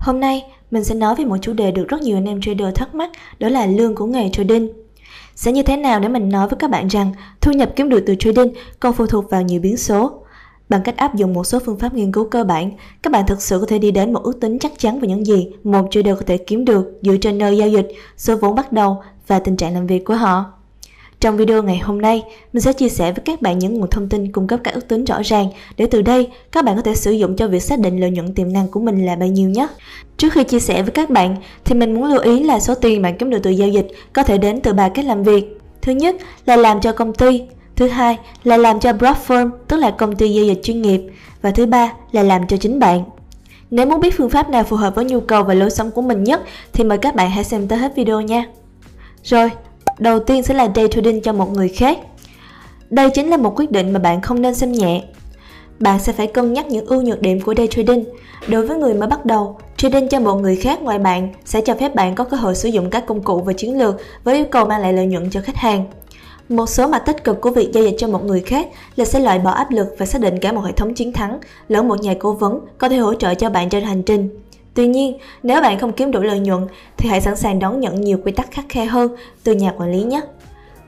Hôm nay, mình sẽ nói về một chủ đề được rất nhiều anh em trader thắc mắc, đó là lương của nghề trading. Sẽ như thế nào để mình nói với các bạn rằng thu nhập kiếm được từ trading còn phụ thuộc vào nhiều biến số. Bằng cách áp dụng một số phương pháp nghiên cứu cơ bản, các bạn thực sự có thể đi đến một ước tính chắc chắn về những gì một trader có thể kiếm được dựa trên nơi giao dịch, số vốn bắt đầu và tình trạng làm việc của họ. Trong video ngày hôm nay, mình sẽ chia sẻ với các bạn những nguồn thông tin cung cấp các ước tính rõ ràng để từ đây các bạn có thể sử dụng cho việc xác định lợi nhuận tiềm năng của mình là bao nhiêu nhé. Trước khi chia sẻ với các bạn thì mình muốn lưu ý là số tiền bạn kiếm được từ giao dịch có thể đến từ ba cách làm việc. Thứ nhất là làm cho công ty, thứ hai là làm cho broad firm, tức là công ty giao dịch chuyên nghiệp và thứ ba là làm cho chính bạn. Nếu muốn biết phương pháp nào phù hợp với nhu cầu và lối sống của mình nhất thì mời các bạn hãy xem tới hết video nha. Rồi, Đầu tiên sẽ là day trading cho một người khác. Đây chính là một quyết định mà bạn không nên xem nhẹ. Bạn sẽ phải cân nhắc những ưu nhược điểm của day trading. Đối với người mới bắt đầu, trading cho một người khác ngoài bạn sẽ cho phép bạn có cơ hội sử dụng các công cụ và chiến lược với yêu cầu mang lại lợi nhuận cho khách hàng. Một số mặt tích cực của việc giao dịch cho một người khác là sẽ loại bỏ áp lực và xác định cả một hệ thống chiến thắng lẫn một nhà cố vấn có thể hỗ trợ cho bạn trên hành trình. Tuy nhiên, nếu bạn không kiếm đủ lợi nhuận thì hãy sẵn sàng đón nhận nhiều quy tắc khắc khe hơn từ nhà quản lý nhé.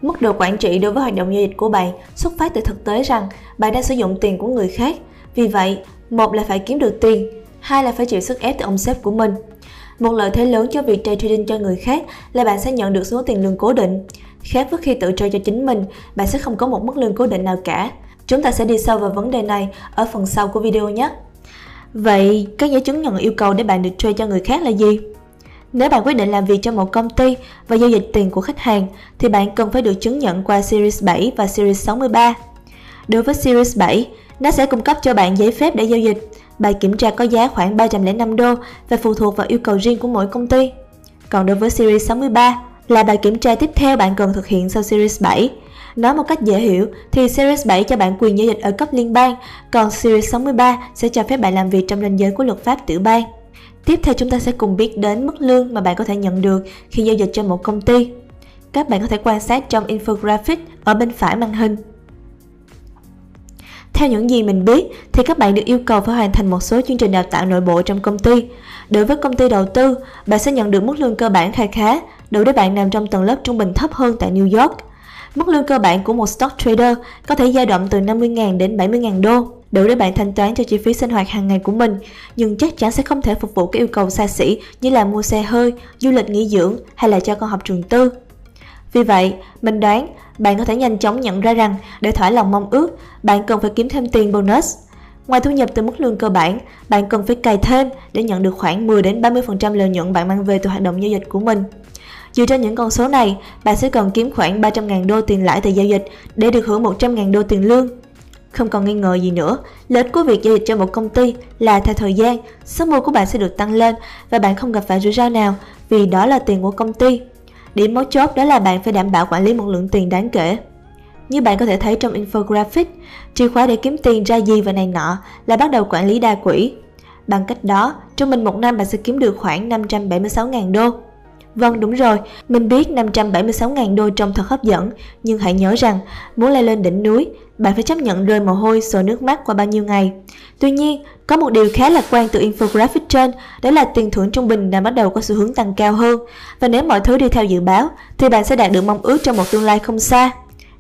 Mức độ quản trị đối với hoạt động giao dịch của bạn xuất phát từ thực tế rằng bạn đang sử dụng tiền của người khác. Vì vậy, một là phải kiếm được tiền, hai là phải chịu sức ép từ ông sếp của mình. Một lợi thế lớn cho việc trade trading cho người khác là bạn sẽ nhận được số tiền lương cố định. Khác với khi tự trade cho chính mình, bạn sẽ không có một mức lương cố định nào cả. Chúng ta sẽ đi sâu vào vấn đề này ở phần sau của video nhé. Vậy, các giấy chứng nhận yêu cầu để bạn được thuê cho người khác là gì? Nếu bạn quyết định làm việc cho một công ty và giao dịch tiền của khách hàng thì bạn cần phải được chứng nhận qua Series 7 và Series 63. Đối với Series 7, nó sẽ cung cấp cho bạn giấy phép để giao dịch. Bài kiểm tra có giá khoảng 305 đô và phụ thuộc vào yêu cầu riêng của mỗi công ty. Còn đối với Series 63 là bài kiểm tra tiếp theo bạn cần thực hiện sau Series 7 Nói một cách dễ hiểu thì Series 7 cho bạn quyền giao dịch ở cấp liên bang, còn Series 63 sẽ cho phép bạn làm việc trong ranh giới của luật pháp tiểu bang. Tiếp theo chúng ta sẽ cùng biết đến mức lương mà bạn có thể nhận được khi giao dịch cho một công ty. Các bạn có thể quan sát trong infographic ở bên phải màn hình. Theo những gì mình biết thì các bạn được yêu cầu phải hoàn thành một số chương trình đào tạo nội bộ trong công ty. Đối với công ty đầu tư, bạn sẽ nhận được mức lương cơ bản khá khá, đủ để bạn nằm trong tầng lớp trung bình thấp hơn tại New York. Mức lương cơ bản của một stock trader có thể dao động từ 50.000 đến 70.000 đô, đủ để bạn thanh toán cho chi phí sinh hoạt hàng ngày của mình, nhưng chắc chắn sẽ không thể phục vụ các yêu cầu xa xỉ như là mua xe hơi, du lịch nghỉ dưỡng hay là cho con học trường tư. Vì vậy, mình đoán bạn có thể nhanh chóng nhận ra rằng để thỏa lòng mong ước, bạn cần phải kiếm thêm tiền bonus. Ngoài thu nhập từ mức lương cơ bản, bạn cần phải cày thêm để nhận được khoảng 10 đến 30% lợi nhuận bạn mang về từ hoạt động giao dịch của mình. Dựa trên những con số này, bạn sẽ cần kiếm khoảng 300.000 đô tiền lãi từ giao dịch để được hưởng 100.000 đô tiền lương. Không còn nghi ngờ gì nữa, lợi ích của việc giao dịch cho một công ty là theo thời gian, số mua của bạn sẽ được tăng lên và bạn không gặp phải rủi ro nào vì đó là tiền của công ty. Điểm mấu chốt đó là bạn phải đảm bảo quản lý một lượng tiền đáng kể. Như bạn có thể thấy trong infographic, chìa khóa để kiếm tiền ra gì và này nọ là bắt đầu quản lý đa quỹ. Bằng cách đó, trung bình một năm bạn sẽ kiếm được khoảng 576.000 đô. Vâng đúng rồi, mình biết 576.000 đô trông thật hấp dẫn, nhưng hãy nhớ rằng muốn leo lên đỉnh núi, bạn phải chấp nhận rơi mồ hôi sổ nước mắt qua bao nhiêu ngày. Tuy nhiên, có một điều khá lạc quan từ infographic trên, đó là tiền thưởng trung bình đã bắt đầu có xu hướng tăng cao hơn. Và nếu mọi thứ đi theo dự báo, thì bạn sẽ đạt được mong ước trong một tương lai không xa.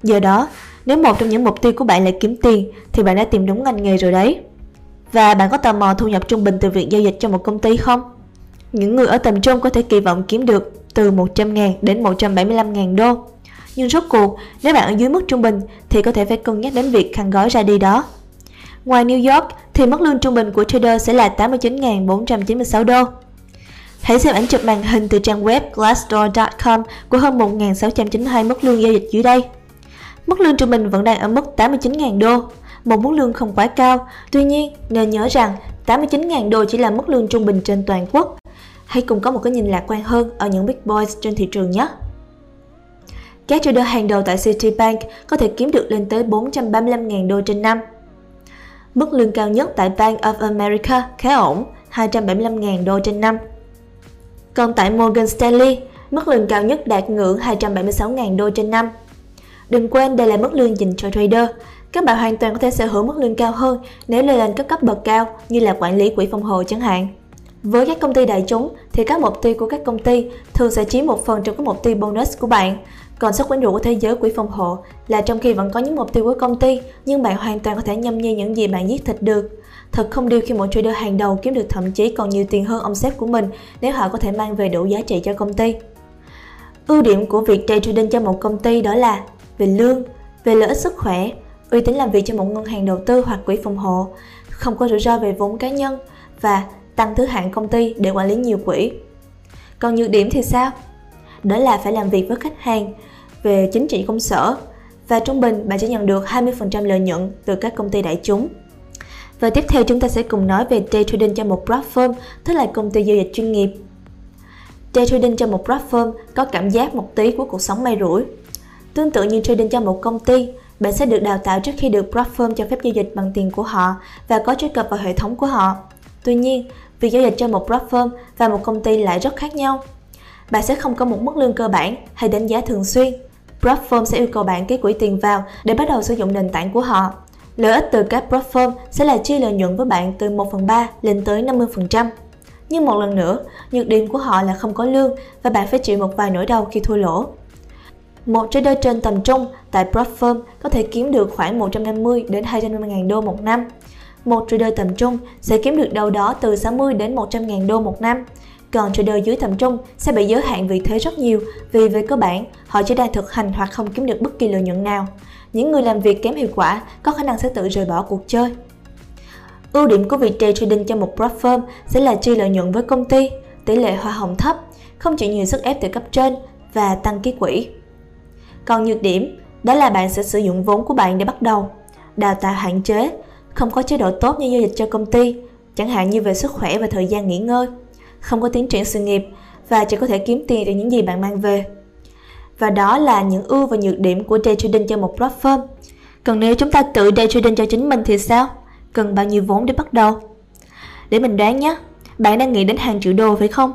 Do đó, nếu một trong những mục tiêu của bạn là kiếm tiền, thì bạn đã tìm đúng ngành nghề rồi đấy. Và bạn có tò mò thu nhập trung bình từ việc giao dịch cho một công ty không? Những người ở tầm trung có thể kỳ vọng kiếm được từ 100.000 đến 175.000 đô. Nhưng rốt cuộc, nếu bạn ở dưới mức trung bình thì có thể phải cân nhắc đến việc khăn gói ra đi đó. Ngoài New York thì mức lương trung bình của trader sẽ là 89.496 đô. Hãy xem ảnh chụp màn hình từ trang web glassdoor.com của hơn 1.692 mức lương giao dịch dưới đây. Mức lương trung bình vẫn đang ở mức 89.000 đô, một mức lương không quá cao. Tuy nhiên, nên nhớ rằng 89.000 đô chỉ là mức lương trung bình trên toàn quốc Hãy cùng có một cái nhìn lạc quan hơn ở những big boys trên thị trường nhé. Các trader hàng đầu tại Citibank có thể kiếm được lên tới 435.000 đô trên năm. Mức lương cao nhất tại Bank of America khá ổn, 275.000 đô trên năm. Còn tại Morgan Stanley, mức lương cao nhất đạt ngưỡng 276.000 đô trên năm. Đừng quên đây là mức lương dành cho trader. Các bạn hoàn toàn có thể sở hữu mức lương cao hơn nếu lên lên các cấp bậc cao như là quản lý quỹ phòng hộ chẳng hạn. Với các công ty đại chúng thì các mục tiêu của các công ty thường sẽ chiếm một phần trong các mục tiêu bonus của bạn. Còn sức quyến rũ của thế giới quỹ phòng hộ là trong khi vẫn có những mục tiêu của công ty nhưng bạn hoàn toàn có thể nhâm nhi những gì bạn giết thịt được. Thật không điều khi một trader hàng đầu kiếm được thậm chí còn nhiều tiền hơn ông sếp của mình nếu họ có thể mang về đủ giá trị cho công ty. Ưu điểm của việc day trading cho một công ty đó là về lương, về lợi ích sức khỏe, uy tín làm việc cho một ngân hàng đầu tư hoặc quỹ phòng hộ, không có rủi ro về vốn cá nhân và tăng thứ hạng công ty để quản lý nhiều quỹ. Còn nhược điểm thì sao? Đó là phải làm việc với khách hàng về chính trị công sở và trung bình bạn sẽ nhận được 20% lợi nhuận từ các công ty đại chúng. Và tiếp theo chúng ta sẽ cùng nói về day trading cho một platform, tức là công ty giao dịch chuyên nghiệp. Day trading cho một platform có cảm giác một tí của cuộc sống may rủi. Tương tự như trading cho một công ty, bạn sẽ được đào tạo trước khi được platform cho phép giao dịch bằng tiền của họ và có truy cập vào hệ thống của họ. Tuy nhiên, việc giao dịch cho một platform và một công ty lại rất khác nhau. Bạn sẽ không có một mức lương cơ bản hay đánh giá thường xuyên. Platform sẽ yêu cầu bạn ký quỹ tiền vào để bắt đầu sử dụng nền tảng của họ. Lợi ích từ các platform sẽ là chia lợi nhuận với bạn từ 1 phần 3 lên tới 50%. Nhưng một lần nữa, nhược điểm của họ là không có lương và bạn phải chịu một vài nỗi đau khi thua lỗ. Một trader trên tầm trung tại platform có thể kiếm được khoảng 150 đến 250 ngàn đô một năm. Một trader tầm trung sẽ kiếm được đâu đó từ 60 đến 100 ngàn đô một năm. Còn trader dưới tầm trung sẽ bị giới hạn vị thế rất nhiều vì về cơ bản họ chỉ đang thực hành hoặc không kiếm được bất kỳ lợi nhuận nào. Những người làm việc kém hiệu quả có khả năng sẽ tự rời bỏ cuộc chơi. Ưu điểm của việc day trading cho một platform sẽ là chi lợi nhuận với công ty, tỷ lệ hoa hồng thấp, không chịu nhiều sức ép từ cấp trên và tăng ký quỹ. Còn nhược điểm, đó là bạn sẽ sử dụng vốn của bạn để bắt đầu. Đào tạo hạn chế, không có chế độ tốt như giao dịch cho công ty, chẳng hạn như về sức khỏe và thời gian nghỉ ngơi, không có tiến triển sự nghiệp và chỉ có thể kiếm tiền từ những gì bạn mang về. Và đó là những ưu và nhược điểm của day trading cho một platform. Còn nếu chúng ta tự day trading cho chính mình thì sao? Cần bao nhiêu vốn để bắt đầu? Để mình đoán nhé, bạn đang nghĩ đến hàng triệu đô phải không?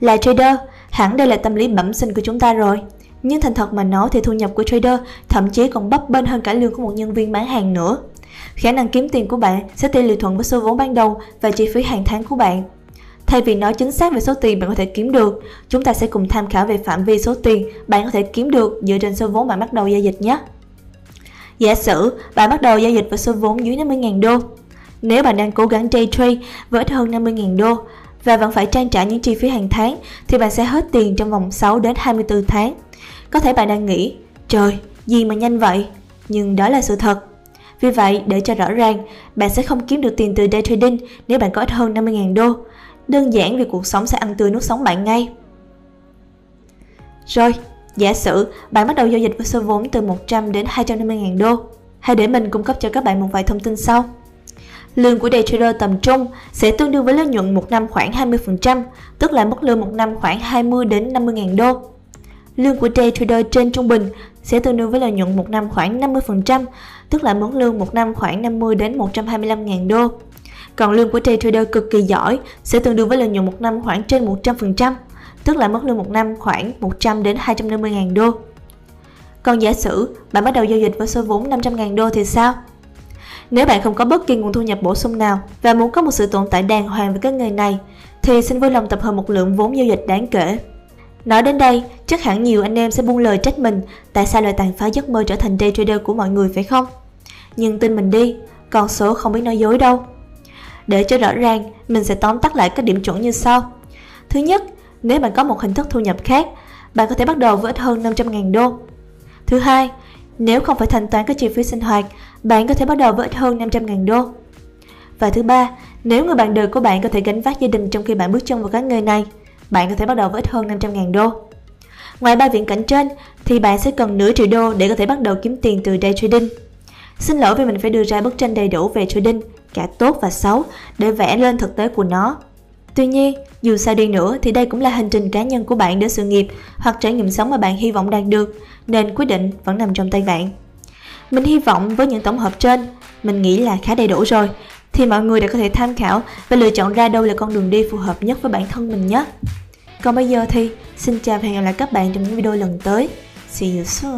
Là trader, hẳn đây là tâm lý bẩm sinh của chúng ta rồi. Nhưng thành thật mà nói thì thu nhập của trader thậm chí còn bấp bênh hơn cả lương của một nhân viên bán hàng nữa. Khả năng kiếm tiền của bạn sẽ tỷ lệ thuận với số vốn ban đầu và chi phí hàng tháng của bạn. Thay vì nói chính xác về số tiền bạn có thể kiếm được, chúng ta sẽ cùng tham khảo về phạm vi số tiền bạn có thể kiếm được dựa trên số vốn bạn bắt đầu giao dịch nhé. Giả sử bạn bắt đầu giao dịch với số vốn dưới 50.000 đô. Nếu bạn đang cố gắng day trade với ít hơn 50.000 đô và vẫn phải trang trả những chi phí hàng tháng thì bạn sẽ hết tiền trong vòng 6 đến 24 tháng. Có thể bạn đang nghĩ, trời, gì mà nhanh vậy? Nhưng đó là sự thật. Vì vậy, để cho rõ ràng, bạn sẽ không kiếm được tiền từ day trading nếu bạn có ít hơn 50.000 đô. Đơn giản vì cuộc sống sẽ ăn tươi nuốt sống bạn ngay. Rồi, giả sử bạn bắt đầu giao dịch với số vốn từ 100 đến 250.000 đô. Hãy để mình cung cấp cho các bạn một vài thông tin sau. Lương của day trader tầm trung sẽ tương đương với lợi nhuận một năm khoảng 20%, tức là mức lương một năm khoảng 20 đến 50.000 đô. Lương của day trader trên trung bình sẽ tương đương với lợi nhuận một năm khoảng 50%, tức là mức lương một năm khoảng 50 đến 125.000 đô. Còn lương của day trader cực kỳ giỏi sẽ tương đương với lợi nhuận một năm khoảng trên 100%, tức là mức lương một năm khoảng 100 đến 250.000 đô. Còn giả sử bạn bắt đầu giao dịch với số vốn 500.000 đô thì sao? Nếu bạn không có bất kỳ nguồn thu nhập bổ sung nào và muốn có một sự tồn tại đàng hoàng với các nghề này, thì xin vui lòng tập hợp một lượng vốn giao dịch đáng kể. Nói đến đây, chắc hẳn nhiều anh em sẽ buông lời trách mình tại sao lại tàn phá giấc mơ trở thành day trader của mọi người phải không? Nhưng tin mình đi, con số không biết nói dối đâu. Để cho rõ ràng, mình sẽ tóm tắt lại các điểm chuẩn như sau. Thứ nhất, nếu bạn có một hình thức thu nhập khác, bạn có thể bắt đầu với ít hơn 500.000 đô. Thứ hai, nếu không phải thanh toán các chi phí sinh hoạt, bạn có thể bắt đầu với ít hơn 500.000 đô. Và thứ ba, nếu người bạn đời của bạn có thể gánh vác gia đình trong khi bạn bước chân vào các nghề này, bạn có thể bắt đầu với ít hơn 500.000 đô. Ngoài ba viễn cảnh trên, thì bạn sẽ cần nửa triệu đô để có thể bắt đầu kiếm tiền từ day trading. Xin lỗi vì mình phải đưa ra bức tranh đầy đủ về trading, cả tốt và xấu, để vẽ lên thực tế của nó. Tuy nhiên, dù sao đi nữa thì đây cũng là hành trình cá nhân của bạn đến sự nghiệp hoặc trải nghiệm sống mà bạn hy vọng đạt được, nên quyết định vẫn nằm trong tay bạn. Mình hy vọng với những tổng hợp trên, mình nghĩ là khá đầy đủ rồi, thì mọi người đã có thể tham khảo và lựa chọn ra đâu là con đường đi phù hợp nhất với bản thân mình nhé. Còn bây giờ thì, xin chào và hẹn gặp lại các bạn trong những video lần tới. See you soon!